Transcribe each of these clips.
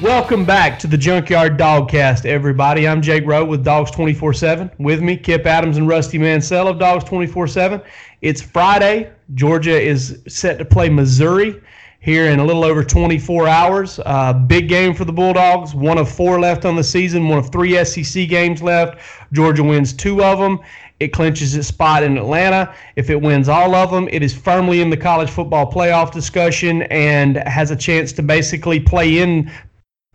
Welcome back to the Junkyard Dogcast, everybody. I'm Jake Rowe with Dogs 24 7. With me, Kip Adams and Rusty Mansell of Dogs 24 7. It's Friday. Georgia is set to play Missouri here in a little over 24 hours. Uh, big game for the Bulldogs. One of four left on the season, one of three SEC games left. Georgia wins two of them. It clinches its spot in Atlanta. If it wins all of them, it is firmly in the college football playoff discussion and has a chance to basically play in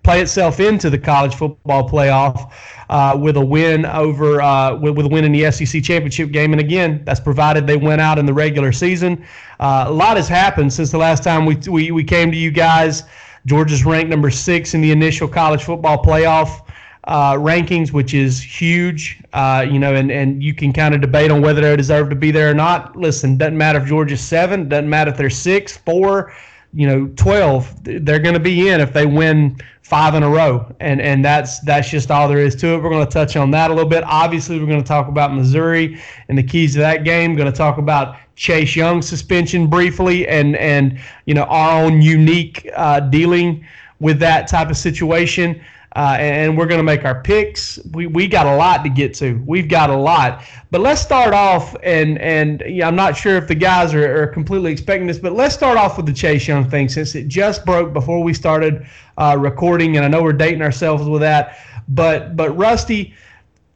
play itself into the college football playoff uh, with a win over uh, with, with, a win in the SEC championship game. And again, that's provided they went out in the regular season. Uh, a lot has happened since the last time we, we we came to you guys. Georgia's ranked number six in the initial college football playoff. Uh, rankings, which is huge, uh, you know, and, and you can kind of debate on whether they deserve to be there or not. Listen, doesn't matter if Georgia's seven, doesn't matter if they're six, four, you know, 12, they're going to be in if they win five in a row, and and that's that's just all there is to it. We're going to touch on that a little bit. Obviously, we're going to talk about Missouri and the keys to that game. Going to talk about Chase Young's suspension briefly, and and you know our own unique uh, dealing with that type of situation. Uh, and we're going to make our picks. We, we got a lot to get to. We've got a lot. But let's start off, and and I'm not sure if the guys are, are completely expecting this, but let's start off with the Chase Young thing since it just broke before we started uh, recording, and I know we're dating ourselves with that. But but Rusty,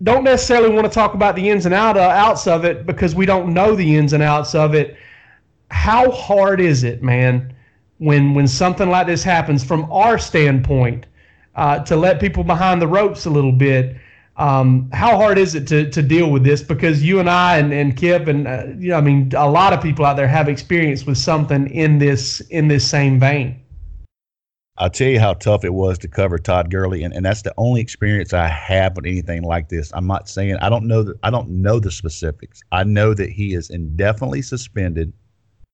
don't necessarily want to talk about the ins and out, uh, outs of it because we don't know the ins and outs of it. How hard is it, man, when when something like this happens from our standpoint? Uh, to let people behind the ropes a little bit. Um, how hard is it to, to deal with this? Because you and I and, and Kip and uh, you know, I mean, a lot of people out there have experience with something in this in this same vein. I'll tell you how tough it was to cover Todd Gurley, and, and that's the only experience I have with anything like this. I'm not saying I don't know that I don't know the specifics. I know that he is indefinitely suspended,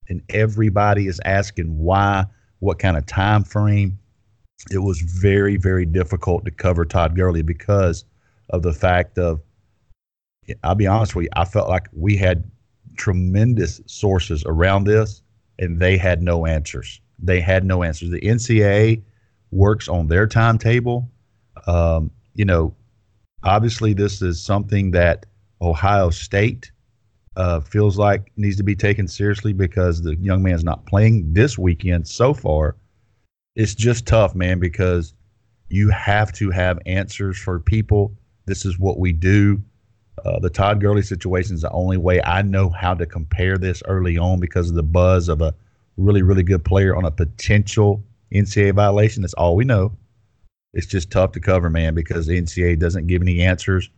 and everybody is asking why, what kind of time frame it was very, very difficult to cover Todd Gurley because of the fact of, I'll be honest with you, I felt like we had tremendous sources around this and they had no answers. They had no answers. The NCAA works on their timetable. Um, you know, obviously, this is something that Ohio State uh, feels like needs to be taken seriously because the young man's not playing this weekend so far it's just tough, man, because you have to have answers for people. This is what we do. Uh, the Todd Gurley situation is the only way I know how to compare this early on because of the buzz of a really, really good player on a potential NCAA violation. That's all we know. It's just tough to cover, man, because the NCAA doesn't give any answers.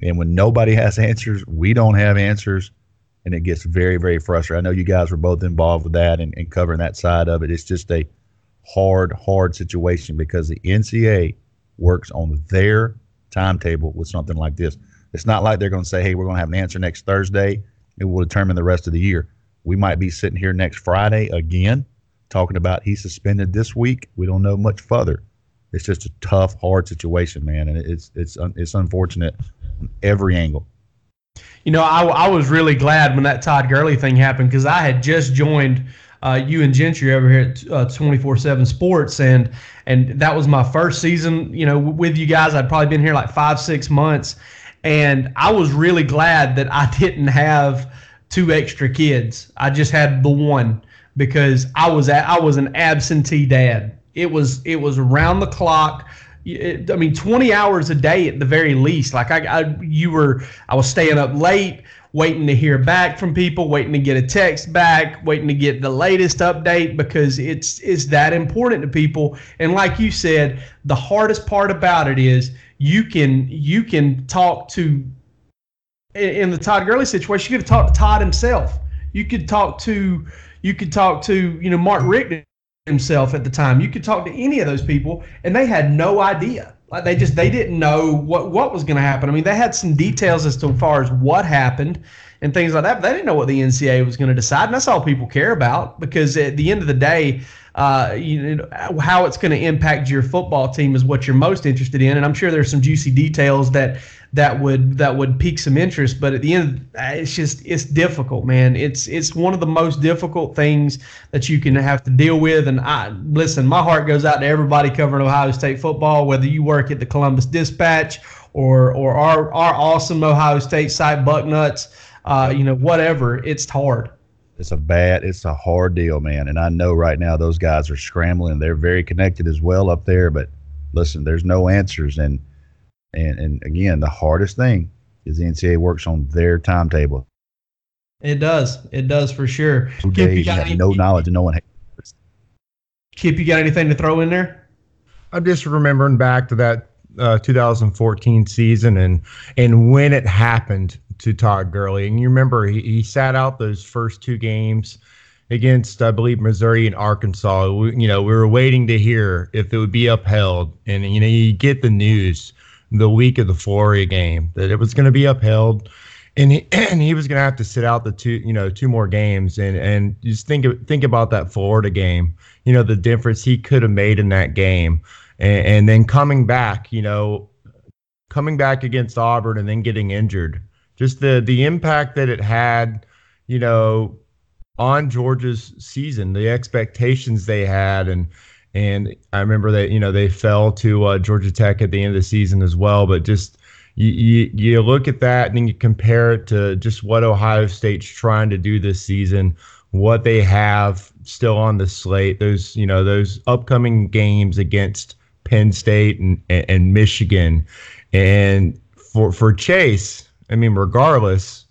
And when nobody has answers, we don't have answers. And it gets very, very frustrating. I know you guys were both involved with that and, and covering that side of it. It's just a hard, hard situation because the NCAA works on their timetable with something like this. It's not like they're going to say, hey, we're going to have an answer next Thursday. It will determine the rest of the year. We might be sitting here next Friday again talking about he's suspended this week. We don't know much further. It's just a tough, hard situation, man, and it's it's it's unfortunate on every angle. You know, I, I was really glad when that Todd Gurley thing happened because I had just joined uh, you and Gentry over here at uh, 24 7 Sports. And and that was my first season, you know, with you guys. I'd probably been here like five, six months. And I was really glad that I didn't have two extra kids. I just had the one because I was at, I was an absentee dad. It was it was around the clock it, I mean, 20 hours a day at the very least. Like I, I, you were, I was staying up late, waiting to hear back from people, waiting to get a text back, waiting to get the latest update because it's it's that important to people. And like you said, the hardest part about it is you can you can talk to in the Todd Gurley situation, you could talk to Todd himself. You could talk to you could talk to you know Mark Richt himself at the time. You could talk to any of those people, and they had no idea. Like they just they didn't know what what was going to happen. I mean, they had some details as to far as what happened and things like that, but they didn't know what the NCAA was going to decide, and that's all people care about because at the end of the day, uh, you know, how it's going to impact your football team is what you're most interested in. And I'm sure there's some juicy details that that would that would pique some interest. But at the end, it's just it's difficult, man. It's it's one of the most difficult things that you can have to deal with. And I listen, my heart goes out to everybody covering Ohio State football, whether you work at the Columbus Dispatch or or our our awesome Ohio State site Bucknuts, uh, you know, whatever. It's hard it's a bad, it's a hard deal, man. And I know right now those guys are scrambling. They're very connected as well up there. But listen, there's no answers. And and and again, the hardest thing is the NCAA works on their timetable. It does. It does for sure. Two Kip, days, you, got any, no knowledge, and no one. Has. Kip, you got anything to throw in there? I'm just remembering back to that uh, 2014 season and and when it happened to Todd Gurley. And you remember he, he sat out those first two games against, I believe, Missouri and Arkansas. We, you know, we were waiting to hear if it would be upheld. And, you know, you get the news the week of the Florida game that it was going to be upheld. And he, and he was going to have to sit out the two, you know, two more games. And, and just think, think about that Florida game, you know, the difference he could have made in that game. And, and then coming back, you know, coming back against Auburn and then getting injured just the the impact that it had, you know, on Georgia's season, the expectations they had, and and I remember that you know they fell to uh, Georgia Tech at the end of the season as well. But just you, you you look at that and then you compare it to just what Ohio State's trying to do this season, what they have still on the slate, those you know those upcoming games against Penn State and and, and Michigan, and for for Chase I mean, regardless,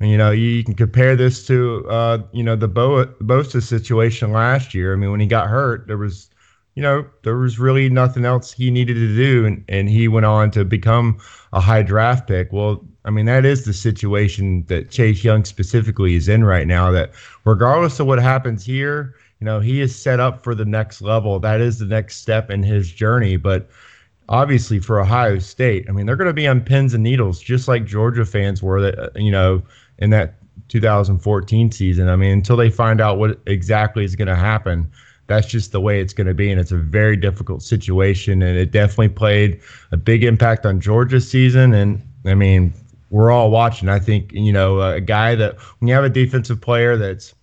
you know, you, can compare this to, uh, you know, the Bo- Bosa situation last year. I mean, when he got hurt, there was, you know, there was really nothing else he needed to do, and, and he went on to become a high draft pick. Well, I mean, that is the situation that Chase Young specifically is in right now. That regardless of what happens here, you know, he is set up for the next level. That is the next step in his journey. But obviously for Ohio State, I mean, they're going to be on pins and needles, just like Georgia fans were that uh, you know in that 2014 season. I mean, until they find out what exactly is going to happen, that's just the way it's going to be, and it's a very difficult situation. And it definitely played a big impact on Georgia's season. And I mean, we're all watching. I think you know a guy that when you have a defensive player that's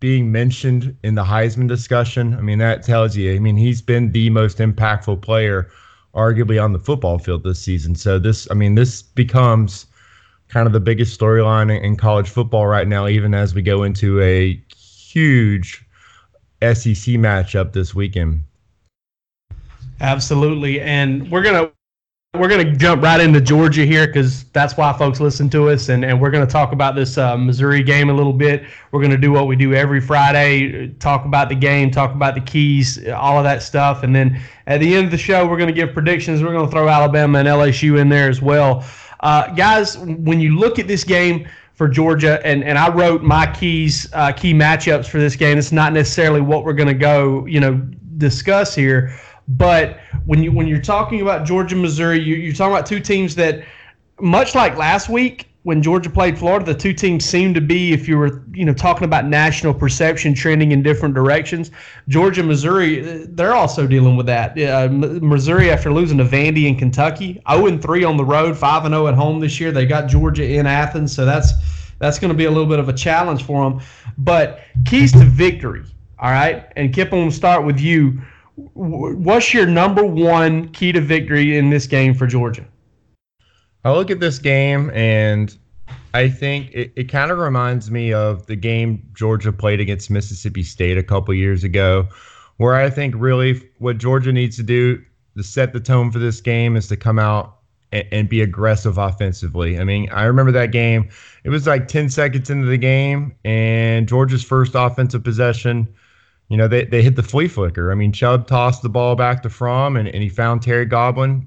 being mentioned in the Heisman discussion, I mean, that tells you. I mean, he's been the most impactful player arguably on the football field this season. So this, I mean, this becomes kind of the biggest storyline in college football right now, even as we go into a huge SEC matchup this weekend. Absolutely, and we're gonna we're to jump right into Georgia here because that's why folks listen to us. And, and we're to talk about this uh, Missouri game a little bit. We're to do what we do every Friday talk about the game, talk about the keys, all of that stuff. And then at the end of the show, we're to give predictions. We're to throw Alabama and LSU in there as well. Uh, guys, when you look at this game, for Georgia, and, and I wrote my keys, uh, key matchups for this game. It's not necessarily what we're going to go, you know, discuss here, but when you when you're talking about Georgia, Missouri, you, you're talking about two teams that, much like last week when Georgia played Florida, the two teams seemed to be, if you were you know talking about national perception trending in different directions. Georgia, Missouri, they're also dealing with that. Uh, Missouri, after losing to Vandy and Kentucky, 0 and 3 on the road, 5 and 0 at home this year. They got Georgia in Athens, so that's that's going to be a little bit of a challenge for them. But keys to victory, all right. And Kip, I'm going to start with you what's your number one key to victory in this game for Georgia? I look at this game and I think it, it kind of reminds me of the game Georgia played against Mississippi State a couple years ago, where I think really what Georgia needs to do to set the tone for this game is to come out and, and be aggressive offensively. I mean, I remember that game. It was like 10 seconds into the game, and Georgia's first offensive possession you know, they, they hit the flea flicker. I mean, Chubb tossed the ball back to Fromm, and, and he found Terry Godwin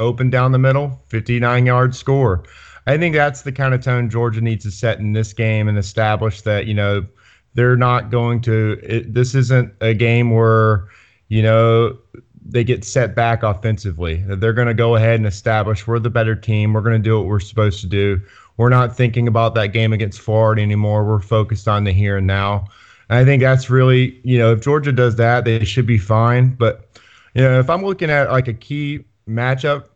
open down the middle, 59 yard score. I think that's the kind of tone Georgia needs to set in this game and establish that, you know, they're not going to, it, this isn't a game where, you know, they get set back offensively. They're going to go ahead and establish we're the better team. We're going to do what we're supposed to do. We're not thinking about that game against Florida anymore. We're focused on the here and now. And I think that's really, you know, if Georgia does that, they should be fine. But, you know, if I'm looking at like a key matchup,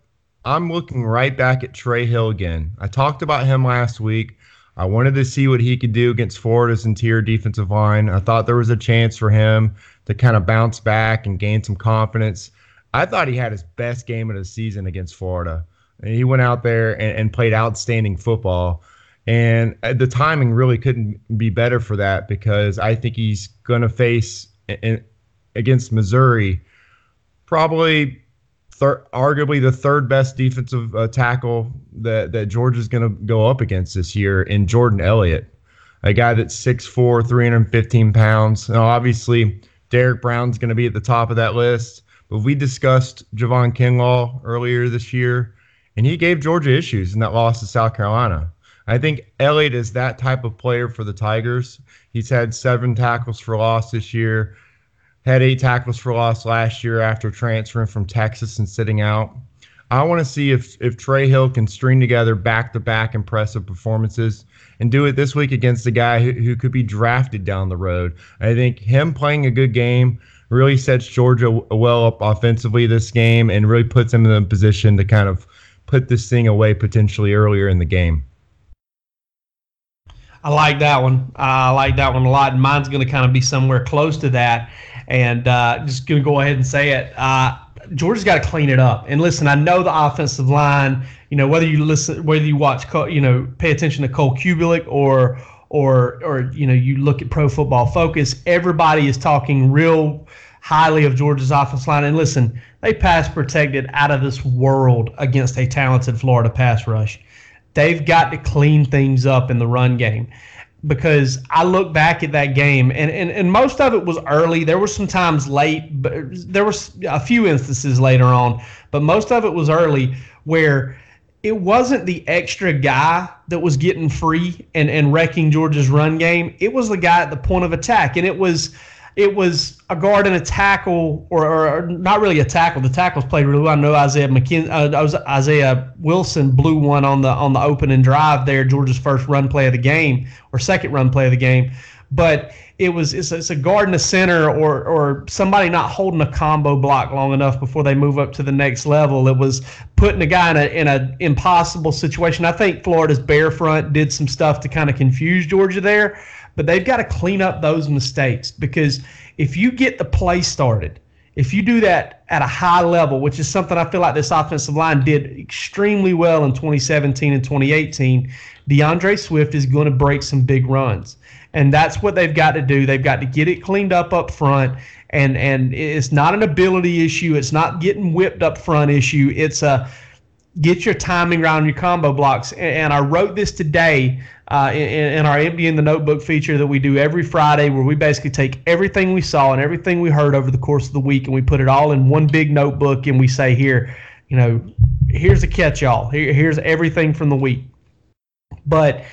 I'm looking right back at Trey Hill again. I talked about him last week. I wanted to see what he could do against Florida's interior defensive line. I thought there was a chance for him to kind of bounce back and gain some confidence. I thought he had his best game of the season against Florida. And he went out there and, and played outstanding football. And uh, the timing really couldn't be better for that because I think he's going to face in, against Missouri probably thir- arguably the third best defensive uh, tackle that that Georgia's going to go up against this year in Jordan Elliott, a guy that's 6'4", 315 pounds. Now, obviously, Derrick Brown's going to be at the top of that list, but we discussed Javon Kinlaw earlier this year, and he gave Georgia issues in that loss to South Carolina. I think Elliott is that type of player for the Tigers. He's had seven tackles for loss this year, had eight tackles for loss last year after transferring from Texas and sitting out. I want to see if if Trey Hill can string together back to back impressive performances and do it this week against a guy who, who could be drafted down the road. I think him playing a good game really sets Georgia well up offensively this game and really puts them in a position to kind of put this thing away potentially earlier in the game. I like that one. I like that one a lot. Mine's going to kind of be somewhere close to that. And uh, just going to go ahead and say it. Uh, Georgia's got to clean it up. And listen, I know the offensive line. You know whether you listen, whether you watch, you know, pay attention to Cole Cubelic or or or you know you look at Pro Football Focus. Everybody is talking real highly of Georgia's offensive line. And listen, they pass protected out of this world against a talented Florida pass rush. They've got to clean things up in the run game because I look back at that game and, and, and most of it was early. There were some times late, but there was a few instances later on, but most of it was early where it wasn't the extra guy that was getting free and, and wrecking Georgia's run game. It was the guy at the point of attack. And it was – it was a guard and a tackle, or, or not really a tackle. The tackles played really well. I know Isaiah McKin- uh, Isaiah Wilson blew one on the on the opening drive there, Georgia's first run play of the game or second run play of the game. But it was it's, it's a guard in a center or or somebody not holding a combo block long enough before they move up to the next level. It was putting a guy in a in an impossible situation. I think Florida's bear front did some stuff to kind of confuse Georgia there but they've got to clean up those mistakes because if you get the play started, if you do that at a high level, which is something I feel like this offensive line did extremely well in 2017 and 2018, D'Andre Swift is going to break some big runs. And that's what they've got to do. They've got to get it cleaned up up front. And and it's not an ability issue. It's not getting whipped up front issue. It's a get your timing around your combo blocks. And I wrote this today uh, in, in, our empty in the notebook feature that we do every Friday, where we basically take everything we saw and everything we heard over the course of the week, and we put it all in one big notebook, and we say here, you know, here's a catch-all. Here, here's everything from the week. But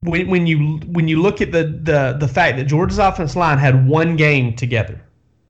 when, when you when you look at the the the fact that Georgia's offense line had one game together,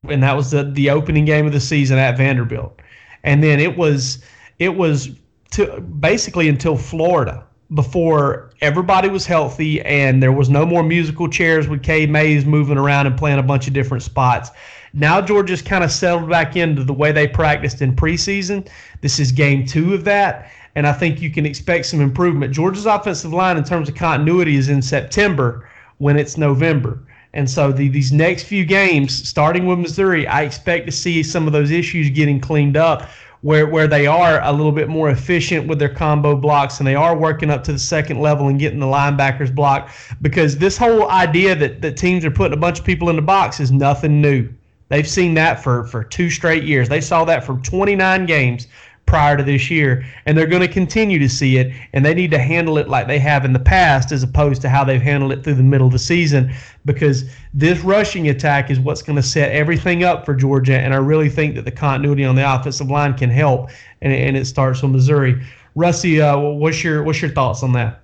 and that was the the opening game of the season at Vanderbilt, and then it was it was to basically until Florida before everybody was healthy and there was no more musical chairs with Cade Mays moving around and playing a bunch of different spots. Now Georgia's kind of settled back into the way they practiced in preseason. This is game two of that, and I think you can expect some improvement. Georgia's offensive line in terms of continuity is in September when it's November. And so the, these next few games, starting with Missouri, I expect to see some of those issues getting cleaned up where where they are a little bit more efficient with their combo blocks and they are working up to the second level and getting the linebackers blocked because this whole idea that, that teams are putting a bunch of people in the box is nothing new. They've seen that for, for two straight years. They saw that for 29 games prior to this year, and they're going to continue to see it, and they need to handle it like they have in the past as opposed to how they've handled it through the middle of the season because this rushing attack is what's going to set everything up for Georgia, and I really think that the continuity on the offensive line can help, and, and it starts with Missouri. Rusty, uh, what's your what's your thoughts on that?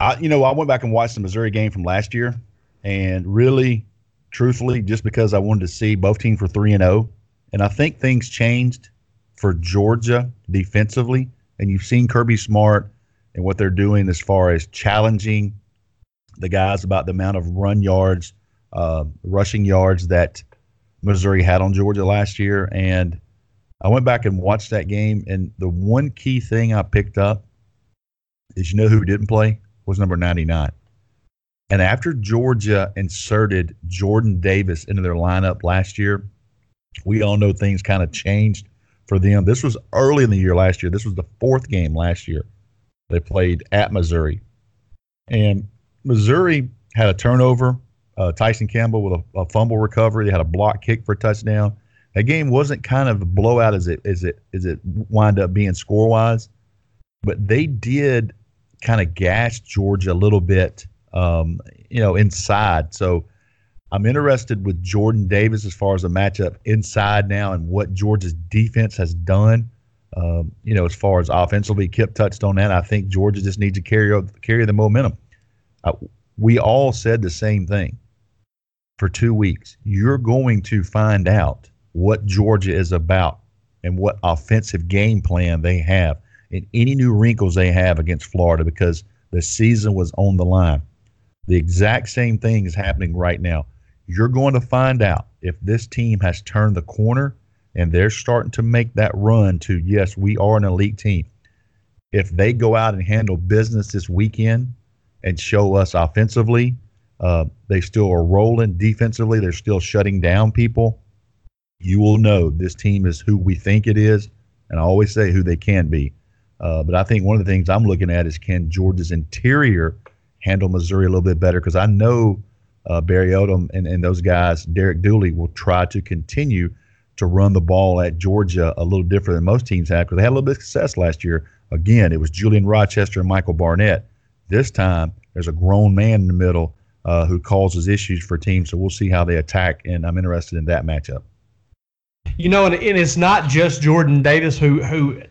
I, you know, I went back and watched the Missouri game from last year, and really, truthfully, just because I wanted to see both teams were three and zero, oh, and I think things changed for Georgia defensively, and you've seen Kirby Smart and what they're doing as far as challenging the guys about the amount of run yards, uh, rushing yards that Missouri had on Georgia last year. And I went back and watched that game, and the one key thing I picked up is you know who didn't play was number 99. And after Georgia inserted Jordan Davis into their lineup last year, we all know things kind of changed for them. This was early in the year last year. This was the fourth game last year. They played at Missouri. And Missouri had a turnover. Uh, Tyson Campbell with a, a, fumble recovery. They had a block kick for a touchdown. That game wasn't kind of a blowout as it as it as it wound up being score wise, but they did kind of gash Georgia a little bit, um, you know, inside. So I'm interested with Jordan Davis as far as a matchup inside now and what Georgia's defense has done. Um, you know, as far as offensively, Kip touched on that. I think Georgia just needs to carry carry the momentum. Uh, we all said the same thing for two weeks. You're going to find out what Georgia is about and what offensive game plan they have and any new wrinkles they have against Florida because the season was on the line. The exact same thing is happening right now you're going to find out if this team has turned the corner and they're starting to make that run to, yes, we are an elite team. If they go out and handle business this weekend and show us offensively, uh, they still are rolling defensively, they're still shutting down people, you will know this team is who we think it is. And I always say who they can be. Uh, but I think one of the things I'm looking at is can Georgia's interior handle Missouri a little bit better? Because I know uh, Barry Odom and, and those guys, Derek Dooley, will try to continue to run the ball at Georgia a little different than most teams have because they had a little bit of success last year. Again, it was Julian Rochester and Michael Barnett. This time, there's a grown man in the middle uh, who causes issues for teams. So we'll see how they attack, and I'm interested in that matchup. You know, and, and it's not just Jordan Davis who who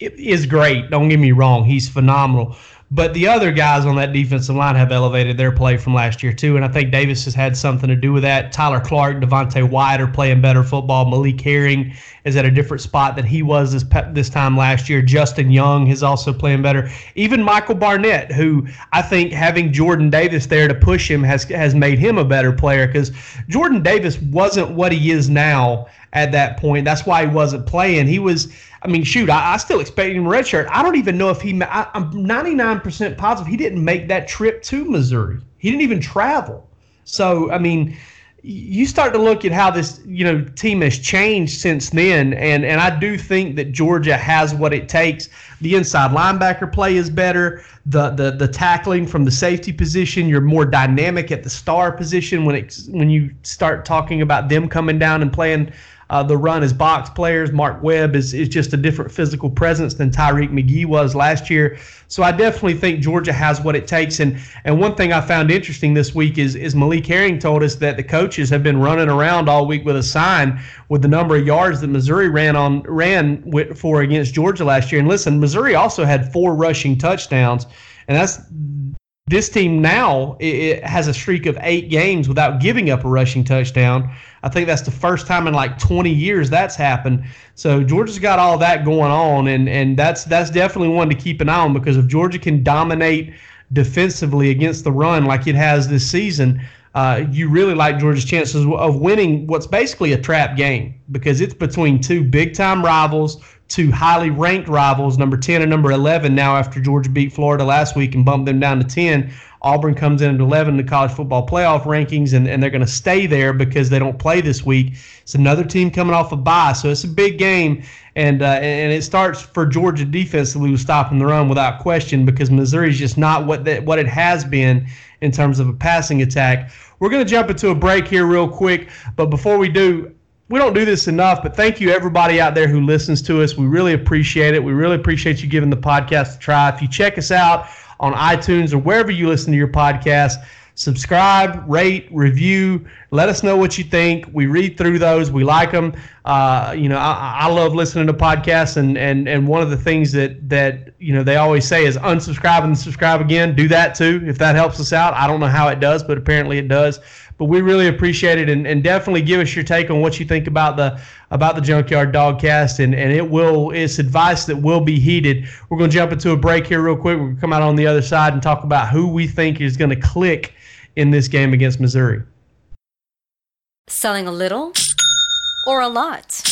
is great. Don't get me wrong; he's phenomenal. But the other guys on that defensive line have elevated their play from last year too, and I think Davis has had something to do with that. Tyler Clark, Devonte Wyatt are playing better football. Malik Herring is at a different spot than he was this this time last year. Justin Young is also playing better. Even Michael Barnett, who I think having Jordan Davis there to push him has has made him a better player because Jordan Davis wasn't what he is now at that point. That's why he wasn't playing. He was I mean, shoot, I, I still expect him redshirt. I don't even know if he. I, I'm 99% positive he didn't make that trip to Missouri. He didn't even travel. So, I mean, you start to look at how this you know team has changed since then, and and I do think that Georgia has what it takes. The inside linebacker play is better. The the the tackling from the safety position, you're more dynamic at the star position when it's when you start talking about them coming down and playing uh, the run is box players. Mark Webb is, is just a different physical presence than Tyrique McGhee was last year. So I definitely think Georgia has what it takes. And and one thing I found interesting this week is is Malik Herring told us that the coaches have been running around all week with a sign with the number of yards that Missouri ran on ran with, for against Georgia last year. And listen, Missouri also had four rushing touchdowns, and that's this team now it, has a streak of eight games without giving up a rushing touchdown. I think that's the first time in like 20 years that's happened. So Georgia's got all that going on, and and that's that's definitely one to keep an eye on because if Georgia can dominate defensively against the run like it has this season, uh, you really like Georgia's chances of winning what's basically a trap game because it's between two big time rivals two highly ranked rivals, number 10 and number 11, now after Georgia beat Florida last week and bumped them down to 10, Auburn comes in at 11 in the college football playoff rankings, and, and they're going to stay there because they don't play this week. It's another team coming off a bye, so it's a big game, and uh, and it starts for Georgia defensively with stopping the run without question because Missouri is just not what that what it has been in terms of a passing attack. We're going to jump into a break here real quick, but before we do, we don't do this enough, but thank you everybody out there who listens to us. We really appreciate it. We really appreciate you giving the podcast a try. If you check us out on iTunes or wherever you listen to your podcast, subscribe, rate, review. Let us know what you think. We read through those. We like them. Uh, you know, I, I, love listening to podcasts, and, and and one of the things that that you know they always say is unsubscribe and subscribe again. Do that too if that helps us out. I don't know how it does, but apparently it does. But we really appreciate it, and, and definitely give us your take on what you think about the about the Junkyard Dogcast, and and it will it's advice that will be heeded. We're going to jump into a break here real quick. We're going to come out on the other side and talk about who we think is going to click in this game against Missouri. Selling a little or a lot?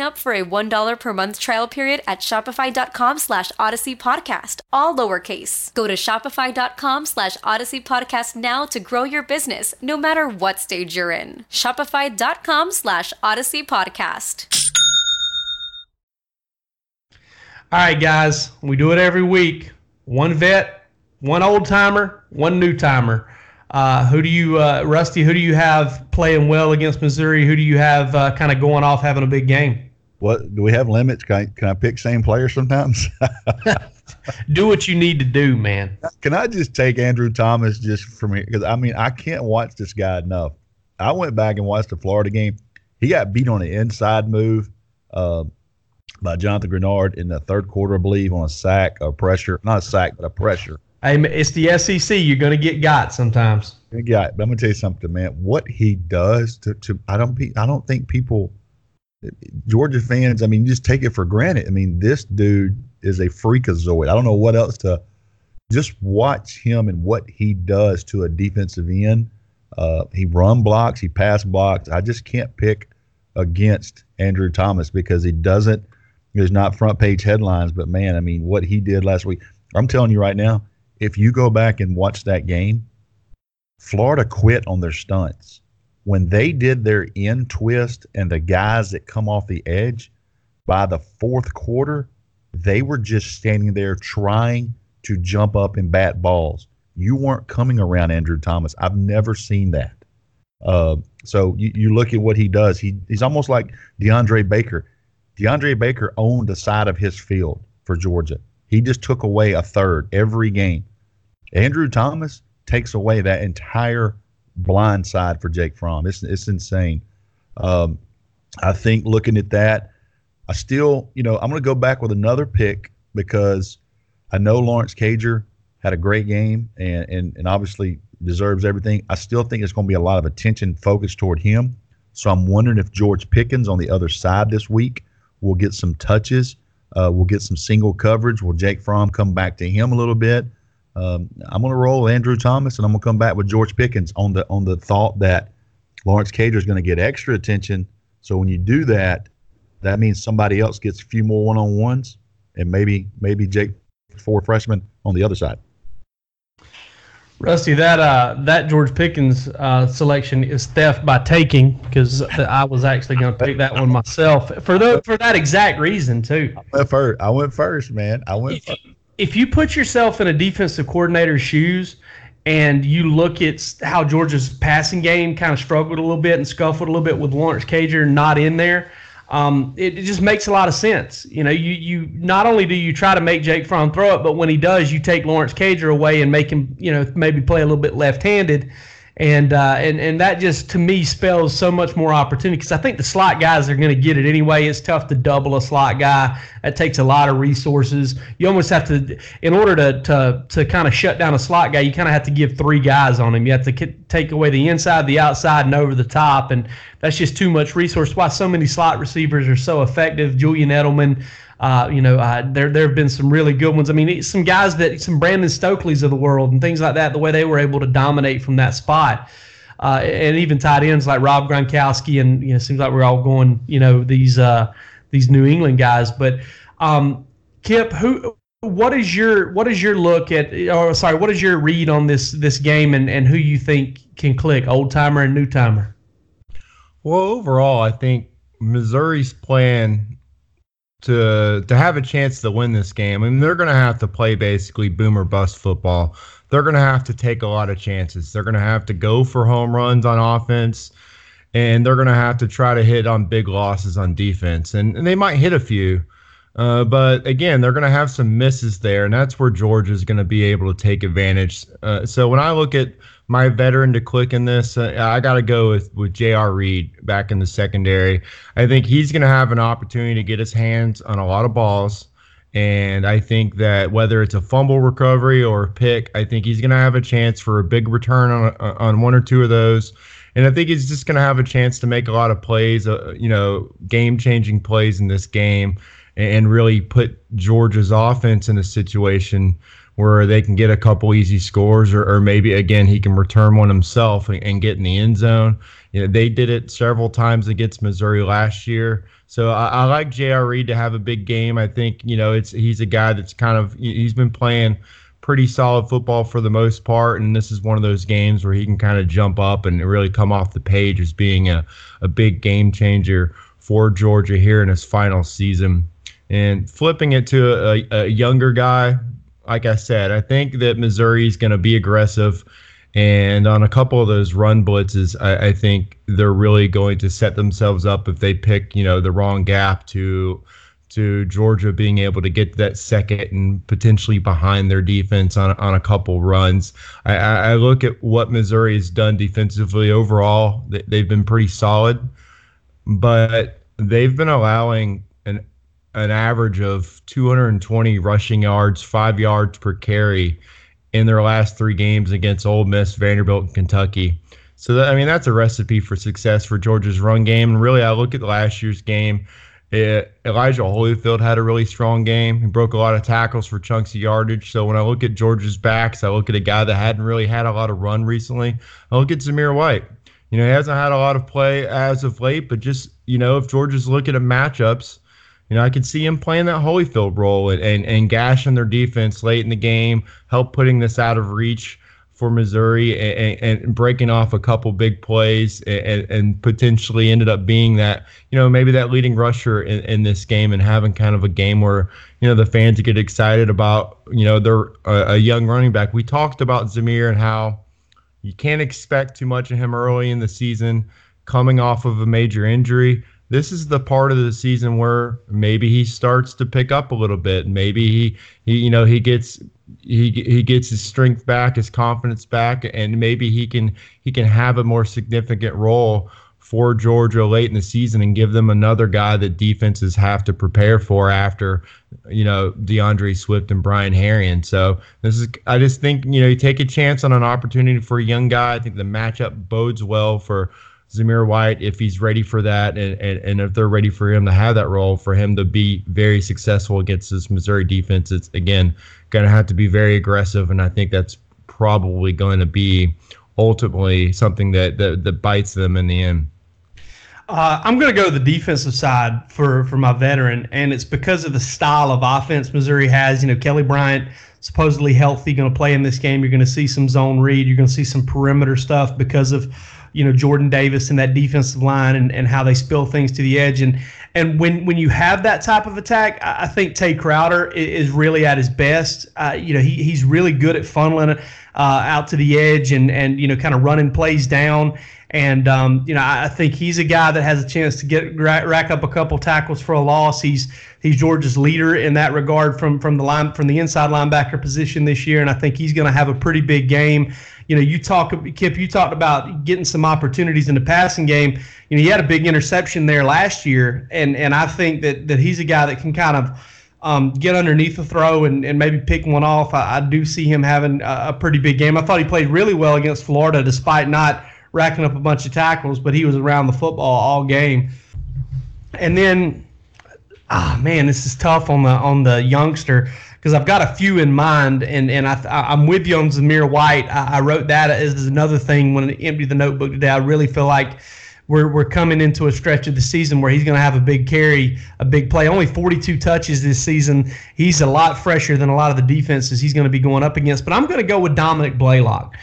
up for a $1 per month trial period at at shopify.com slash odyssey podcast, all lowercase. Go to shopify.com slash odyssey podcast now to grow your business no matter what stage you're in. Shopify.com slash odyssey podcast. All right, guys, we do it every week. One vet, one old timer, one new timer. Uh, who do you, uh, Rusty? Who do you have playing well against Missouri? Who do you have uh, kind of going off having a big game? What do we have limits? Can I, can I pick same player sometimes? do what you need to do, man. Can I just take Andrew Thomas just from here? Because I mean, I can't watch this guy enough. I went back and watched the Florida game. He got beat on an inside move uh, by Jonathan Greenard in the third quarter, I believe, on a sack or pressure. Not a sack, but a pressure. Hey, it's the SEC. You're going to get got sometimes. Got, but I'm going to tell you something, man. What he does to, to I don't I don't think people Georgia fans, I mean, just take it for granted. I mean, this dude is a freakazoid. I don't know what else to just watch him and what he does to a defensive end. Uh, he run blocks, he pass blocks. I just can't pick against Andrew Thomas because he doesn't. There's not front page headlines, but man, I mean, what he did last week. I'm telling you right now, if you go back and watch that game, Florida quit on their stunts when they did their end twist and the guys that come off the edge by the fourth quarter, they were just standing there trying to jump up and bat balls. You weren't coming around Andrew Thomas. I've never seen that. Uh, so you, you look at what he does. He he's almost like DeAndre Baker. DeAndre Baker owned a side of his field for Georgia. He just took away a third every game. Andrew Thomas takes away that entire blind side for Jake Fromm. It's it's insane. Um, I think looking at that, I still, you know, I'm going to go back with another pick because I know Lawrence Cager had a great game and, and, and obviously deserves everything. I still think there's going to be a lot of attention focused toward him. So I'm wondering if George Pickens on the other side this week will get some touches. Uh, we'll get some single coverage. Will Jake Fromm come back to him a little bit? Um, I'm going to roll Andrew Thomas, and I'm going to come back with George Pickens on the on the thought that Lawrence Cager is going to get extra attention. So when you do that, that means somebody else gets a few more one on ones, and maybe maybe Jake four freshmen on the other side. Rusty, that uh, that George Pickens uh, selection is theft by taking because I was actually going to pick that one myself for the, for that exact reason too. I went first. I went first, man. I went. If, if you put yourself in a defensive coordinator's shoes and you look at how Georgia's passing game kind of struggled a little bit and scuffled a little bit with Lawrence Cager not in there, um, it, it, just makes a lot of sense. You know, you you not only do you try to make Jake Fromm throw it, but when he does, you take Lawrence Cager away and make him, you know, maybe play a little bit left-handed and uh, and and that just to me spells so much more opportunity because I think the slot guys are going to get it anyway. It's tough to double a slot guy. That takes a lot of resources. You almost have to, in order to to to kind of shut down a slot guy, you kind of have to give three guys on him. You have to k- take away the inside, the outside, and over the top, and that's just too much resource. Why so many slot receivers are so effective? Julian Edelman. Uh, you know, uh, there there have been some really good ones. I mean, some guys that some Brandon Stokley's of the world and things like that. The way they were able to dominate from that spot, uh, and even tight ends like Rob Gronkowski, and you know, seems like we're all going, you know, these uh, these New England guys. But um, Kip, who what is your what is your look at or sorry what is your read on this this game and, and who you think can click old timer and new timer well overall i think missouri's plan to to have a chance to win this game, I mean, they're going to have to play basically boom or bust football. They're going to have to take a lot of chances. They're going to have to go for home runs on offense, and they're going to have to try to hit on big losses on defense. And, and they might hit a few, uh, but again, they're going to have some misses there, and that's where Georgia is going to be able to take advantage. Uh, so when I look at my veteran to click in this, uh, I got to go with with J.R. Reed back in the secondary. I think he's going to have an opportunity to get his hands on a lot of balls. And I think that whether it's a fumble recovery or a pick, I think he's going to have a chance for a big return on on one or two of those. And I think he's just going to have a chance to make a lot of plays, uh, you know, game changing plays in this game and really put Georgia's offense in a situation where they can get a couple easy scores, or, or maybe again he can return one himself and, and, get in the end zone. You know, they did it several times against Missouri last year. So I, I like J.R. Reed to have a big game. I think you know it's he's a guy that's kind of he's been playing pretty solid football for the most part, and this is one of those games where he can kind of jump up and really come off the page as being a, a big game changer for Georgia here in his final season. And flipping it to a, a younger guy, like I said, I think that Missouri is going to be aggressive. And on a couple of those run blitzes, I, I, think they're really going to set themselves up if they pick, you know, the wrong gap to to Georgia being able to get that second and potentially behind their defense on on a couple runs. I, I look at what Missouri has done defensively overall; they've been pretty solid, but they've been allowing an an average of 220 rushing yards, five yards per carry in their last three games against Ole Miss, Vanderbilt, and Kentucky. So that, I mean that's a recipe for success for Georgia's run game. And really, I look at last year's game. It, Elijah Holyfield had a really strong game. He broke a lot of tackles for chunks of yardage. So when I look at Georgia's backs, I look at a guy that hadn't really had a lot of run recently. I look at Zamir White. You know, he hasn't had a lot of play as of late, but just you know, if Georgia's looking at matchups, you know, I could see him playing that Holyfield role and, and, and gashing their defense late in the game, help putting this out of reach for Missouri and, and breaking off a couple big plays and, and, potentially ended up being that, you know, maybe that leading rusher in, in this game and having kind of a game where, you know, the fans get excited about, you know, they're a, a young running back. We talked about Zamir and how you can't expect too much of him early in the season coming off of a major injury this is the part of the season where maybe he starts to pick up a little bit. Maybe he, he you know, he gets he he gets his strength back, his confidence back, and maybe he can he can have a more significant role for Georgia late in the season and give them another guy that defenses have to prepare for after, you know, D'Andre Swift and Brian Herrien. So this is I just think, you know, you take a chance on an opportunity for a young guy. I think the matchup bodes well for Zamir White if he's ready for that and, and, and if they're ready for him to have that role, for him to be very successful against this Missouri defense. It's, again, going to have to be very aggressive. And I think that's probably going to be ultimately something that, that, that bites them in the end. Uh, I'm going to go to the defensive side for for my veteran, and it's because of the style of offense Missouri has. You know, Kelly Bryant supposedly healthy, going to play in this game. You're going to see some zone read. You're going to see some perimeter stuff because of you know Jordan Davis and that defensive line and, and how they spill things to the edge. And and when when you have that type of attack, I, think Tae Crowder is, really at his best. Uh, you know, he, he's really good at funneling uh, out to the edge and and you know kind of running plays down. And um, you know, I think he's a guy that has a chance to get rack up a couple tackles for a loss. He's he's Georgia's leader in that regard from from the line from the inside linebacker position this year, and I think he's going to have a pretty big game. You know, you talk, Kip, you talked about getting some opportunities in the passing game. You know, he had a big interception there last year, and and I think that that he's a guy that can kind of um, get underneath the throw and, and maybe pick one off. I, I do see him having a, a pretty big game. I thought he played really well against Florida, despite not racking up a bunch of tackles, but he was around the football all game. And then, ah, man, this is tough on the on the youngster because I've got a few in mind, and and I I'm with you on Zamir White. I, I wrote that as another thing when I emptied the notebook today. I really feel like we're we're coming into a stretch of the season where he's going to have a big carry, a big play. Only 42 touches this season. He's a lot fresher than a lot of the defenses he's going to be going up against. But I'm going to go with Dominick Blaylock.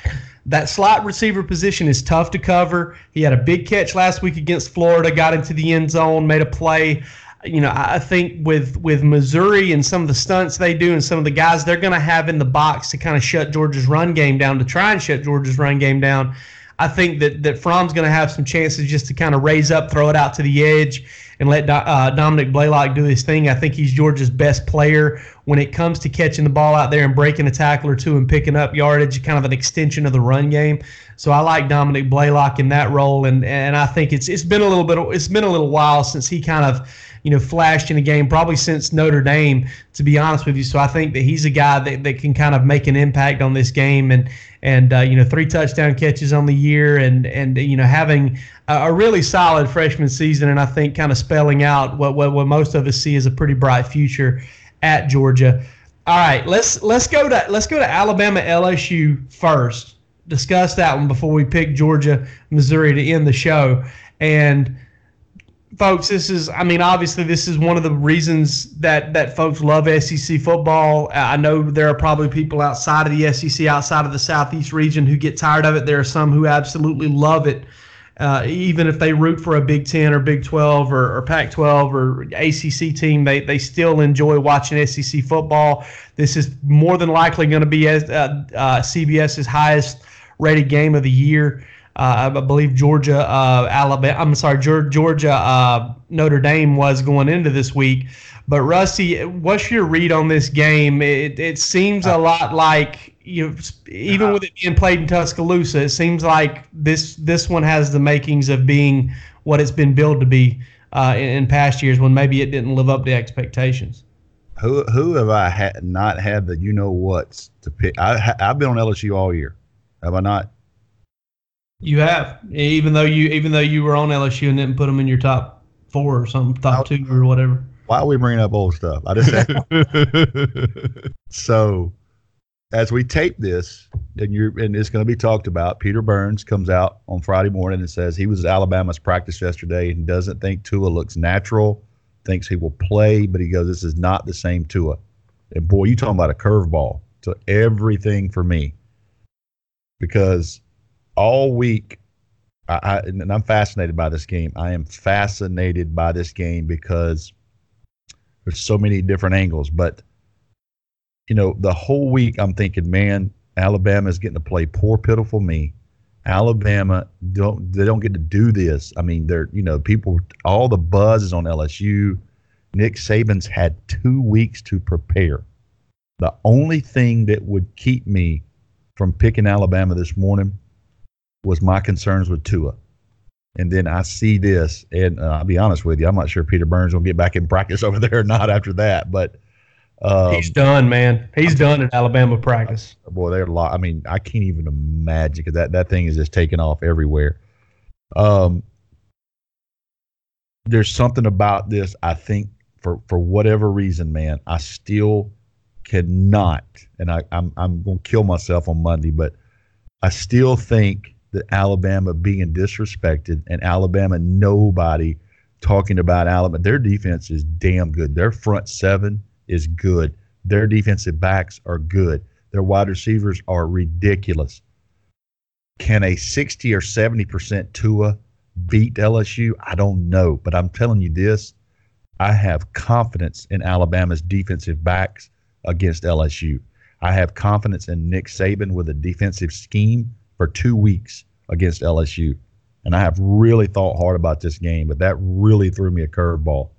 That slot receiver position is tough to cover. He had a big catch last week against Florida, got into the end zone, made a play you know, I think with with Missouri and some of the stunts they do and some of the guys they're going to have in the box to kind of shut Georgia's run game down, to try and shut Georgia's run game down, I think that that Fromm's going to have some chances just to kind of raise up, throw it out to the edge, and let uh, Dominick Blaylock do his thing. I think he's Georgia's best player when it comes to catching the ball out there and breaking a tackle or two and picking up yardage, kind of an extension of the run game. So I like Dominick Blaylock in that role, and and I think it's it's been a little bit it's been a little while since he kind of you know, flashed in a game probably since Notre Dame, to be honest with you. So I think that he's a guy that, that can kind of make an impact on this game and and uh, you know three touchdown catches on the year and and you know having a, a, really solid freshman season and I think kind of spelling out what, what what most of us see as a pretty bright future at Georgia. All right, let's let's go to let's go to Alabama LSU first. Discuss that one before we pick Georgia Missouri to end the show and folks, this is I mean, obviously this is one of the reasons that that folks love SEC football. I know there are probably people outside of the SEC, outside of the Southeast region who get tired of it. There are some who absolutely love it. Uh, even if they root for a Big Ten or Big 12 or, or Pac 12 or ACC team, they, they still enjoy watching SEC football. This is more than likely going to be as, uh, uh, CBS's highest rated game of the year. Uh, I believe Georgia, uh, Alabama. I'm sorry, Georgia, uh, Notre Dame was going into this week. But Rusty, what's your read on this game? It, it seems a lot like you, even with it being played in Tuscaloosa, it seems like this this one has the makings of being what it's been billed to be uh, in, in, past years when maybe it didn't live up to expectations. Who who have I had not had the you know what's to pick? I I've been on LSU all year. Have I not? You have, even though you even though you were on LSU and didn't put them in your top four or something, top two or whatever. Why are we bringing up old stuff? I just so as we tape this, and you're and it's going to be talked about. Peter Burns comes out on Friday morning and says he was at Alabama's practice yesterday and doesn't think Tua looks natural. Thinks he will play, but he goes, "This is not the same Tua." And boy, you talking about a curveball to everything for me because all week, I, I, and I'm fascinated by this game. I am fascinated by this game because there's so many different angles. But you know, the whole week I'm thinking, man, Alabama is getting to play poor, pitiful me. Alabama don't they don't get to do this. I mean, they're you know people all the buzz is on LSU. Nick Saban's had two weeks to prepare. The only thing that would keep me from picking Alabama this morning was my concerns with Tua. And then I see this, and uh, I'll be honest with you, I'm not sure Peter Burns will get back in practice over there or not after that. But um, he's done, man. He's I'm done at Alabama practice. Boy, they're a lot. I mean, I can't even imagine because that that thing is just taking off everywhere. Um, there's something about this. I think for for whatever reason, man, I still cannot, and I, I'm I'm gonna kill myself on Monday, but I still think that Alabama being disrespected and Alabama nobody talking about Alabama. Their defense is damn good. Their front seven is good. Their defensive backs are good. Their wide receivers are ridiculous. Can a 60 or 70% Tua beat LSU? I don't know. But I'm telling you this I have confidence in Alabama's defensive backs against LSU. I have confidence in Nick Saban with a defensive scheme for two weeks against LSU. And I have really thought hard about this game, but that really threw me a curveball.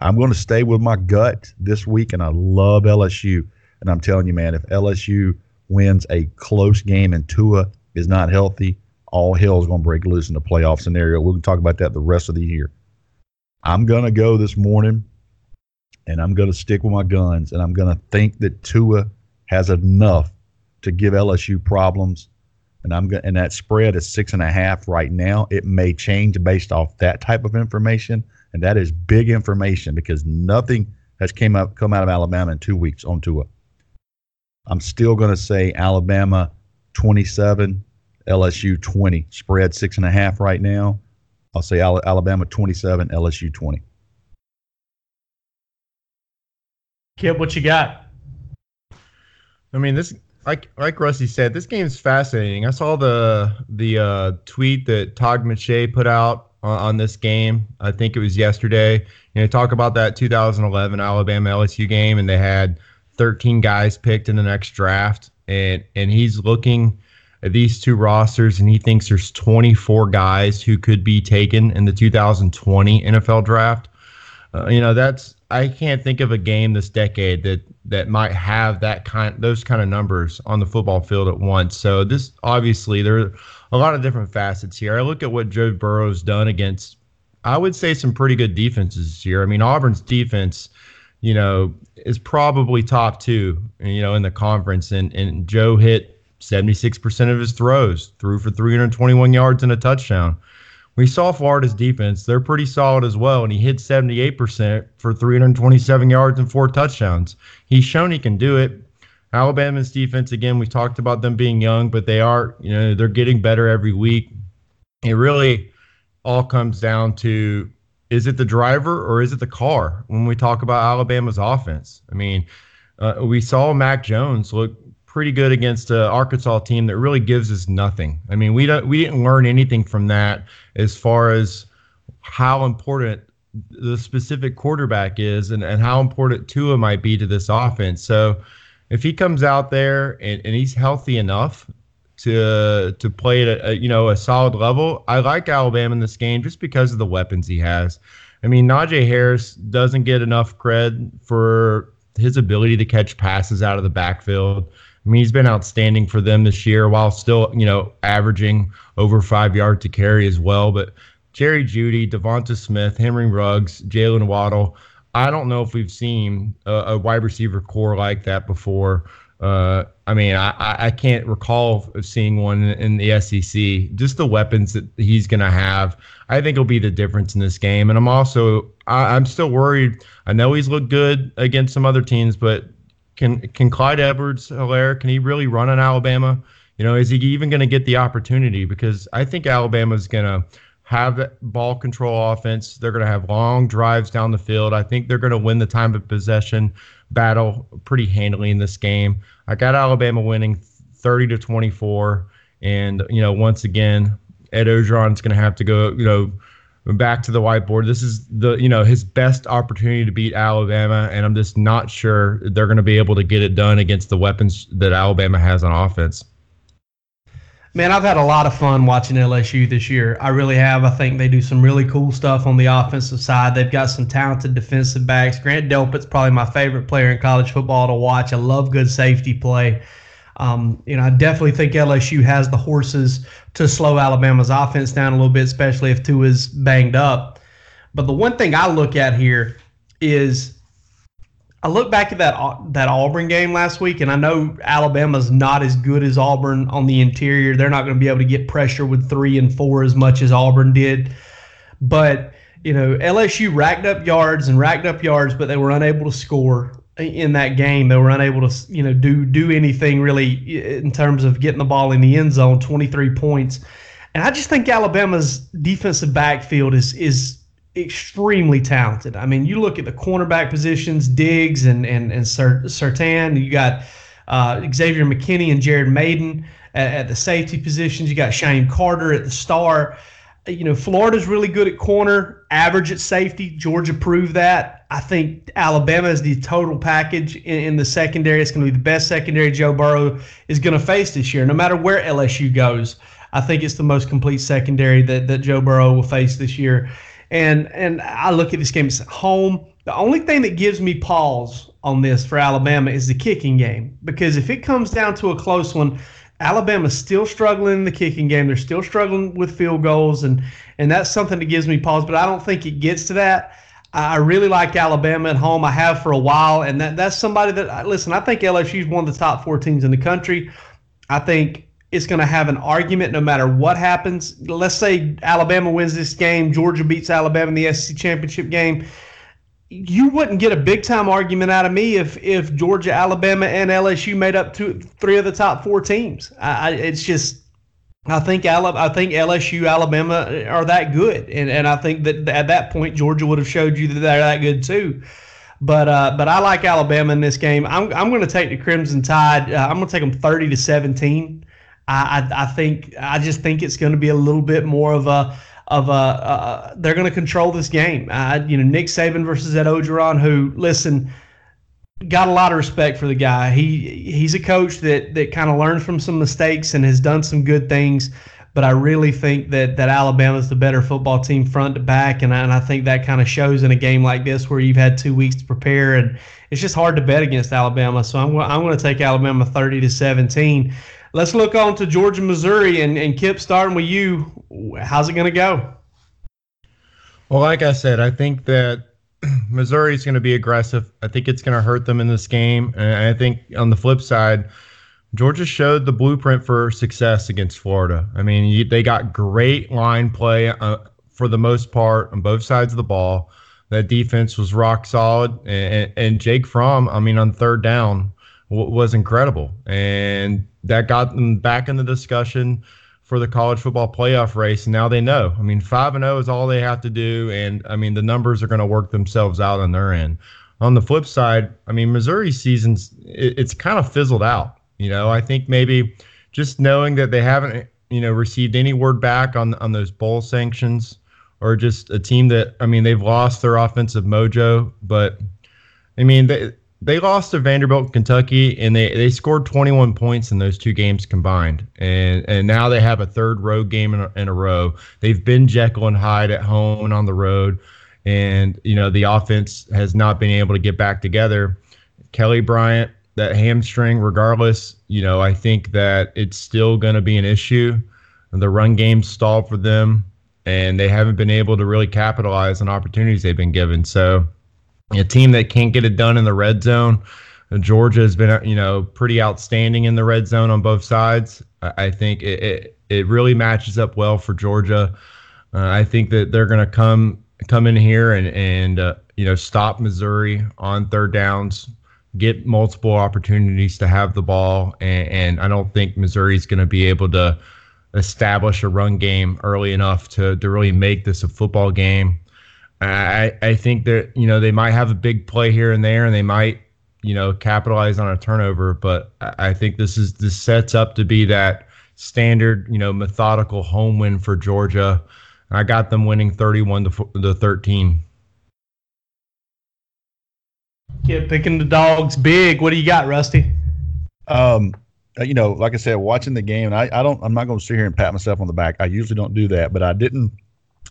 I'm going to stay with my gut this week, and I love LSU. And I'm telling you, man, if LSU wins a close game and Tua is not healthy, all hell is going to break loose in the playoff scenario. We'll talk about that the rest of the year. I'm going to go this morning, and I'm going to stick with my guns, and I'm going to think that Tua has enough to give LSU problems. And I'm going, and that spread is six and a half right now. It may change based off that type of information and that is big information because nothing has came up come out of Alabama in two weeks on Tua. I'm still going to say Alabama 27, LSU 20. Spread six and a half right now. I'll say Alabama 27, LSU 20. Kip, what you got? I mean, this like like Rusty said, this game is fascinating. I saw the the uh, tweet that Todd McShay put out on, on this game. I think it was yesterday. You know, talk about that 2011 Alabama LSU game, and they had 13 guys picked in the next draft, and and he's looking at these two rosters, and he thinks there's 24 guys who could be taken in the 2020 NFL draft. Uh, you know, that's I can't think of a game this decade that that might have that kind those kind of numbers on the football field at once. So this obviously there are a lot of different facets here. I look at what Joe Burrow's done against, I would say, some pretty good defenses this year. I mean, Auburn's defense, you know, is probably top two, you know, in the conference. And and Joe hit 76% of his throws, threw for 321 yards and a touchdown. We saw Florida's defense; they're pretty solid as well, and he hit 78% for 327 yards and four touchdowns. He's shown he can do it. Alabama's defense, again, we talked about them being young, but they are, you know, they're getting better every week. It really all comes down to is it the driver or is it the car when we talk about Alabama's offense? I mean, uh, we saw Mac Jones look pretty good against an Arkansas team that really gives us nothing. I mean, we don't we didn't learn anything from that as far as how important the specific quarterback is and, and how important Tua might be to this offense. So if he comes out there and, and he's healthy enough to to play at a, you know a solid level, I like Alabama in this game just because of the weapons he has. I mean, Najee Harris doesn't get enough cred for his ability to catch passes out of the backfield. I mean, he's been outstanding for them this year while still, you know, averaging over five yards to carry as well. But Jerry Jeudy, DeVonta Smith, Henry Ruggs, Jaylen Waddle, I don't know if we've seen a, a wide receiver corps like that before. Uh, I mean, I, I can't recall seeing one in the SEC. Just the weapons that he's going to have, I think will be the difference in this game. And I'm also, I, am still worried. I know he's looked good against some other teams, but can can Clyde Edwards-Helaire, can he really run in Alabama? You know, is he even going to get the opportunity? Because I think Alabama's going to have ball control offense. They're going to have long drives down the field. I think they're going to win the time of possession battle pretty handily in this game. I got Alabama winning 30 to 24. And, you know, once again, Ed Orgeron's going to have to go, you know, back to the whiteboard. This is the, you know, his best opportunity to beat Alabama. And I'm just not sure they're going to be able to get it done against the weapons that Alabama has on offense. Man, I've had a lot of fun watching LSU this year. I really have. I think they do some really cool stuff on the offensive side. They've got some talented defensive backs. Grant Delpit's probably my favorite player in college football to watch. I love good safety play. Um, you know, I definitely think LSU has the horses to slow Alabama's offense down a little bit, especially if Tua is banged up. But the one thing I look at here is I look back at that that Auburn game last week, and I know Alabama's not as good as Auburn on the interior. They're not going to be able to get pressure with three and four as much as Auburn did. But you know, LSU racked up yards and racked up yards, but they were unable to score. In that game. They were unable to, you know, do do anything really in terms of getting the ball in the end zone. 23 points, and I just think Alabama's defensive backfield is is extremely talented. I mean, you look at the cornerback positions, Diggs and and and Surtain. You got uh, Xavier McKinney and Jared Mayden at, at, the safety positions. You got Shyheim Carter at the star. You know, Florida's really good at corner, average at safety. Georgia proved that. I think Alabama is the total package in, in the secondary. It's going to be the best secondary Joe Burrow is going to face this year, no matter where LSU goes. I think it's the most complete secondary that, that Joe Burrow will face this year. And and I look at this game at home. The only thing that gives me pause on this for Alabama is the kicking game because if it comes down to a close one, Alabama's still struggling in the kicking game. They're still struggling with field goals, and and that's something that gives me pause. But I don't think it gets to that. I really like Alabama at home. I have for a while, and that that's somebody that listen. I think LSU is one of the top four teams in the country. I think it's going to have an argument no matter what happens. Let's say Alabama wins this game, Georgia beats Alabama in the SEC championship game. You wouldn't get a big time argument out of me if if Georgia, Alabama, and LSU made up two, three of the top four teams. I, it's just, I think I think LSU, Alabama are that good, and and I think that at that point Georgia would have showed you that they're that good too. But uh, but I like Alabama in this game. I'm I'm going to take the Crimson Tide. Uh, I'm going to take them 30 to 17. I, I, I think I just think it's going to be a little bit more of a of a uh, they're going to control this game. Uh, you know, Nick Saban versus Ed Orgeron, who listen, got a lot of respect for the guy. He he's a coach that that kind of learns from some mistakes and has done some good things. But I really think that that Alabama's the better football team front to back, and I, and I think that kind of shows in a game like this where you've had two weeks to prepare, and it's just hard to bet against Alabama. So I'm I'm going to take Alabama 30 to 17. Let's look on to Georgia, Missouri, and, and Kip, starting with you. How's it going to go? Well, like I said, I think that Missouri is going to be aggressive. I think it's going to hurt them in this game. And I think on the flip side, Georgia showed the blueprint for success against Florida. I mean, you, they got great line play uh, for the most part on both sides of the ball. That defense was rock solid. And, and Jake Fromm, I mean, on third down, w- was incredible. And that got them back in the discussion for the college football playoff race. Now they know. I mean, five and zero oh is all they have to do, and I mean the numbers are going to work themselves out on their end. On the flip side, I mean Missouri's seasons it, it's kind of fizzled out. You know, I think maybe just knowing that they haven't you know received any word back on on those bowl sanctions, or just a team that I mean they've lost their offensive mojo, but I mean they they lost to Vanderbilt, Kentucky, and they, they scored 21 points in those two games combined. And and now they have a third road game in a, in a row. They've been Jekyll and Hyde at home and on the road, and you know the offense has not been able to get back together. Kelly Bryant, that hamstring, regardless, you know I think that it's still going to be an issue. The run game stalled for them, and they haven't been able to really capitalize on opportunities they've been given. So a team that can't get it done in the red zone. Georgia has been, you know, pretty outstanding in the red zone on both sides. I think it, it, it really matches up well for Georgia. Uh, I think that they're going to come come in here and and uh, you know stop Missouri on third downs, get multiple opportunities to have the ball, and, and I don't think Missouri is going to be able to establish a run game early enough to to really make this a football game. I I think that you know they might have a big play here and there, and they might you know capitalize on a turnover. But I think this is this sets up to be that standard you know methodical home win for Georgia. I got them winning 31 to, to 13. Yeah, picking the dogs big. What do you got, Rusty? Um, uh, you know, like I said, watching the game, I, I don't, I'm not going to sit here and pat myself on the back. I usually don't do that, but I didn't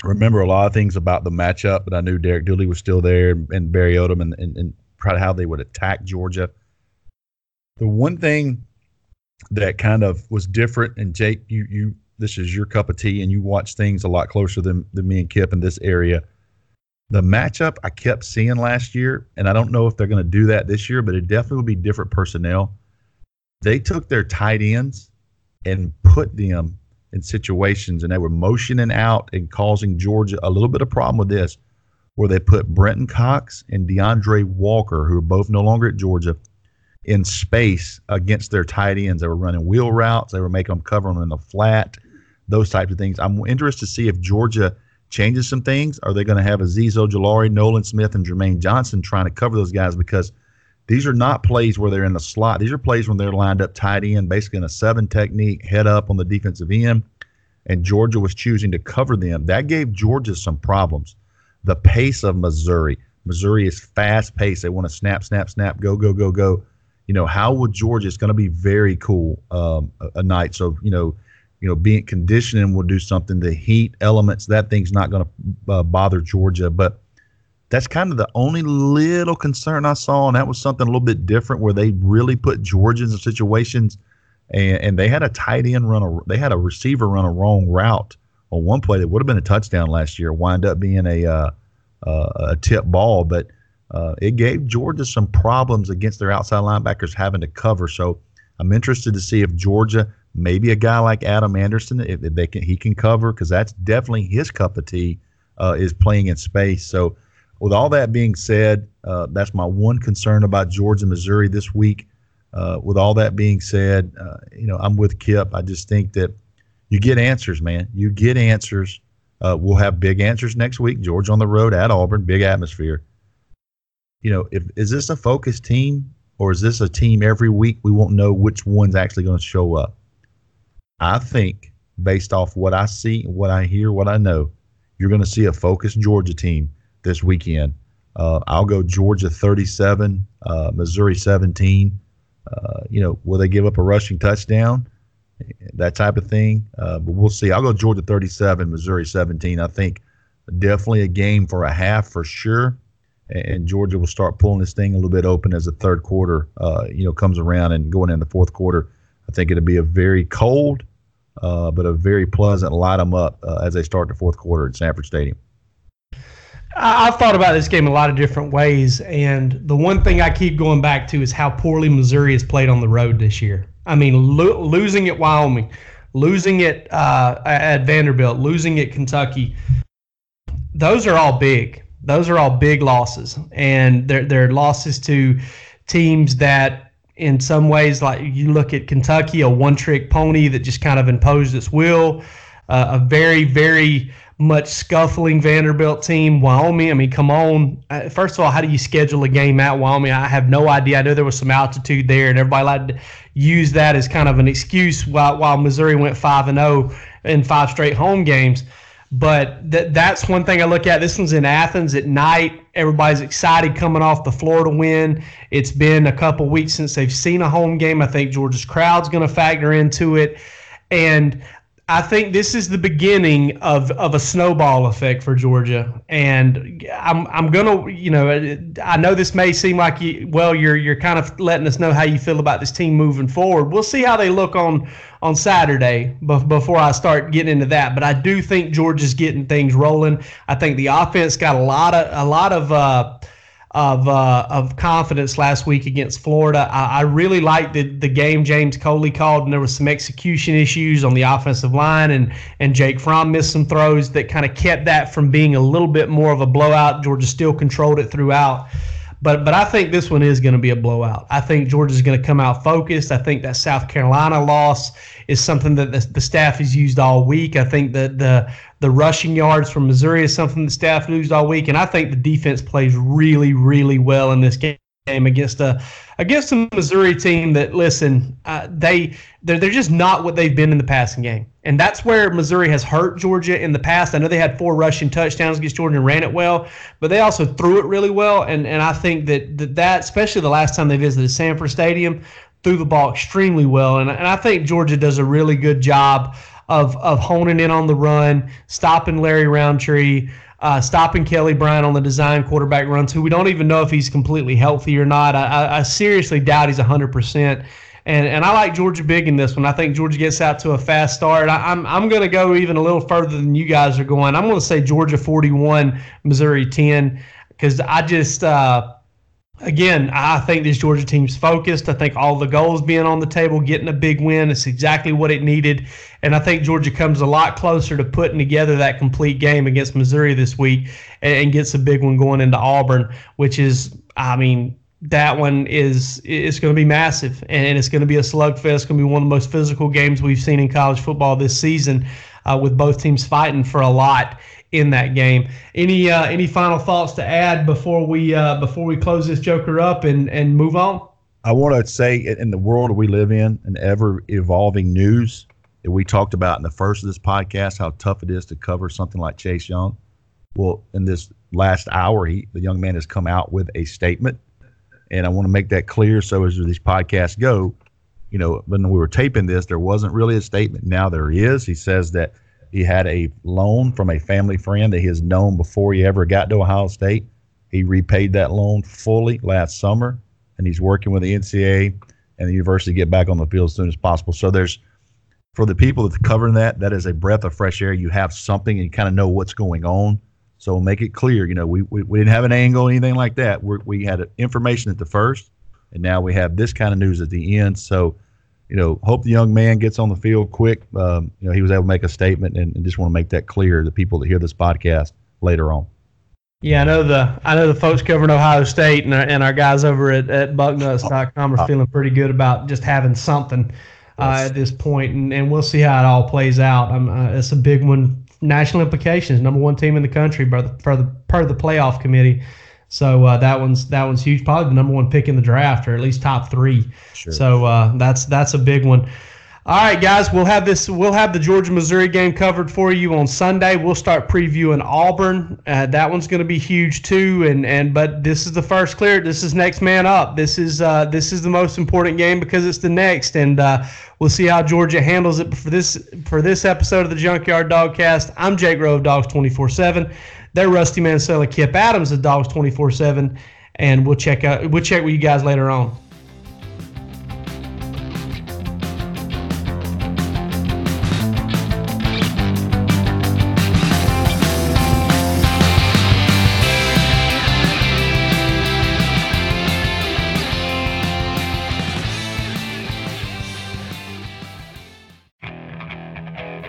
remember a lot of things about the matchup, but I knew Derek Dooley was still there and Barry Odom and, and, and how they would attack Georgia. The one thing that kind of was different, and Jake, you you this is your cup of tea, and you watch things a lot closer than than me and Kip in this area. The matchup I kept seeing last year, and I don't know if they're going to do that this year, but it definitely will be different personnel. They took their tight ends and put them in situations, and they were motioning out and causing Georgia a little bit of problem with this. where they put Brenton Cox and D'Andre Walker, who are both no longer at Georgia, in space against their tight ends. They were running wheel routes. They were making them cover them in the flat, those types of things. I'm interested to see if Georgia changes some things. Are they going to have Azeez Ojulari, Nolan Smith, and Jermaine Johnson trying to cover those guys? Because these are not plays where they're in the slot. These are plays when they're lined up tight end, basically in a seven technique, head up on the defensive end. And Georgia was choosing to cover them. That gave Georgia some problems. The pace of Missouri. Missouri is fast paced. They want to snap, snap, snap, go, go, go, go you know, how would Georgia? It's going to be very cool um, a, a, night. So you know, you know, being conditioning will do something. The heat elements, that thing's not going to uh, bother Georgia, but that's kind of the only little concern I saw, and that was something a little bit different where they really put Georgia in situations, and, and they had a tight end run a, they had a receiver run a wrong route on one play that would have been a touchdown last year, wind up being a uh, uh, a tip ball, but uh, it gave Georgia some problems against their outside linebackers having to cover. So I'm interested to see if Georgia, maybe a guy like Adam Anderson, if they can, he can cover because that's definitely his cup of tea uh, is playing in space. So with all that being said, uh, that's my one concern about Georgia, Missouri this week. Uh, with all that being said, uh, you know I'm with Kip. I just think that you get answers, man. You get answers. Uh, we'll have big answers next week. Georgia on the road at Auburn, big atmosphere you know, if is this a focused team or is this a team every week we won't know which one's actually going to show up? I think based off what I see, what I hear, what I know, you're going to see a focused Georgia team this weekend. Uh, I'll go Georgia 37, uh, Missouri 17. Uh, you know, will they give up a rushing touchdown? That type of thing. Uh, but we'll see. I'll go Georgia 37, Missouri 17. I think definitely a game for a half for sure and Georgia will start pulling this thing a little bit open as the third quarter, uh, you know, comes around and going into the fourth quarter. I think it'll be a very cold, uh, but a very pleasant light them up as they start the fourth quarter at Sanford Stadium. I've thought about this game a lot of different ways, and the one thing I keep going back to is how poorly Missouri has played on the road this year. I mean, lo- losing at Wyoming, losing it uh, at Vanderbilt, losing at Kentucky. Those are all big those are all big losses, and they're they're losses to teams that, in some ways, like you look at Kentucky, a one-trick pony that just kind of imposed its will. Uh, a very very much scuffling Vanderbilt team. Wyoming, I mean, come on. Uh, first of all, how do you schedule a game at Wyoming? I have no idea. I know there was some altitude there, and everybody liked to use that as kind of an excuse while, while Missouri went 5 and 0 in five straight home games. But th- that's one thing I look at. This one's in Athens at night. Everybody's excited coming off the Florida win. It's been a couple weeks since they've seen a home game. I think Georgia's crowd's going to factor into it. And I think this is the beginning of, of a snowball effect for Georgia, and I'm I'm gonna you know I know this may seem like you well you're you're kind of letting us know how you feel about this team moving forward. We'll see how they look on on Saturday before I start getting into that, but I do think Georgia's getting things rolling. I think the offense got a lot of a lot of. Uh, of uh, of confidence last week against Florida. I, I, really liked the the game James Coley called, and there was some execution issues on the offensive line, and and Jake Fromm missed some throws that kind of kept that from being a little bit more of a blowout. Georgia still controlled it throughout. But but I think this one is going to be a blowout. I think Georgia's going to come out focused. I think that South Carolina loss is something that the, the staff has used all week. I think that the the rushing yards from Missouri is something the staff used all week, and I think the defense plays really really well in this game against a against a Missouri team that listen uh, they they're, they're just not what they've been in the passing game. And that's where Missouri has hurt Georgia in the past. I know they had four rushing touchdowns against Georgia and ran it well but they also threw it really well. And and I think that that, that especially the last time they visited Sanford Stadium threw the ball extremely well, and, and I think Georgia does a really good job of of honing in on the run, stopping Larry Rountree, Uh, stopping Kelly Bryant on the design quarterback runs, who we don't even know if he's completely healthy or not. I, I seriously doubt he's 100%. And, and I like Georgia big in this one. I think Georgia gets out to a fast start. I, am I'm, I'm going to go even a little further than you guys are going. I'm going to say Georgia 41, Missouri 10, because I just uh, again, I think this Georgia team's focused. I think all the goals being on the table, getting a big win, is exactly what it needed. And I think Georgia comes a lot closer to putting together that complete game against Missouri this week and, and gets a big one going into Auburn, which is, I mean, that one is it's going to be massive and it's going to be a slugfest. It's going to be one of the most physical games we've seen in college football this season, uh, with both teams fighting for a lot in that game. Any uh, any final thoughts to add before we uh, before we close this Joker up and and move on? I want to say in the world we live in, an ever evolving news that we talked about in the first of this podcast, how tough it is to cover something like Chase Young. Well, in this last hour, he the young man has come out with a statement, and I want to make that clear. So as these podcasts go, you know, when we were taping this, there wasn't really a statement. Now there is. He says that he had a loan from a family friend that he has known before he ever got to Ohio State. He repaid that loan fully last summer, and he's working with the NCAA and the university to get back on the field as soon as possible. So there's for the people that covering that, that is a breath of fresh air. You have something and you kind of know what's going on. So make it clear, you know, we, we, we didn't have an angle anything like that. We're, we had information at the first, and now we have this kind of news at the end. So you know, hope the young man gets on the field quick. Um, you know, he was able to make a statement, and, and just want to make that clear to people that hear this podcast later on. Yeah, I know the I know the folks covering Ohio State and our, and our guys over at, at bucknuts.com are feeling pretty good about just having something uh, at this point, and, and we'll see how it all plays out. Uh, it's a big one, national implications. Number one team in the country for the per the, per the playoff committee. So uh, that one's that one's huge. Probably the number one pick in the draft, or at least top three. Sure. So uh, that's that's a big one. All right, guys, we'll have this. We'll have the Georgia Missouri game covered for you on Sunday. We'll start previewing Auburn. Uh, that one's going to be huge too. And and but this is the first clear. This is next man up. This is uh, this is the most important game because it's the next. And uh, we'll see how Georgia handles it. But for this for this episode of the Junkyard Dogcast, I'm Jake Rowe, Dogs twenty four seven. They're Rusty Mansella, Kip Adams at Dogs 24 7. And we'll check out we'll check with you guys later on.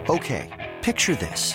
Okay, picture this.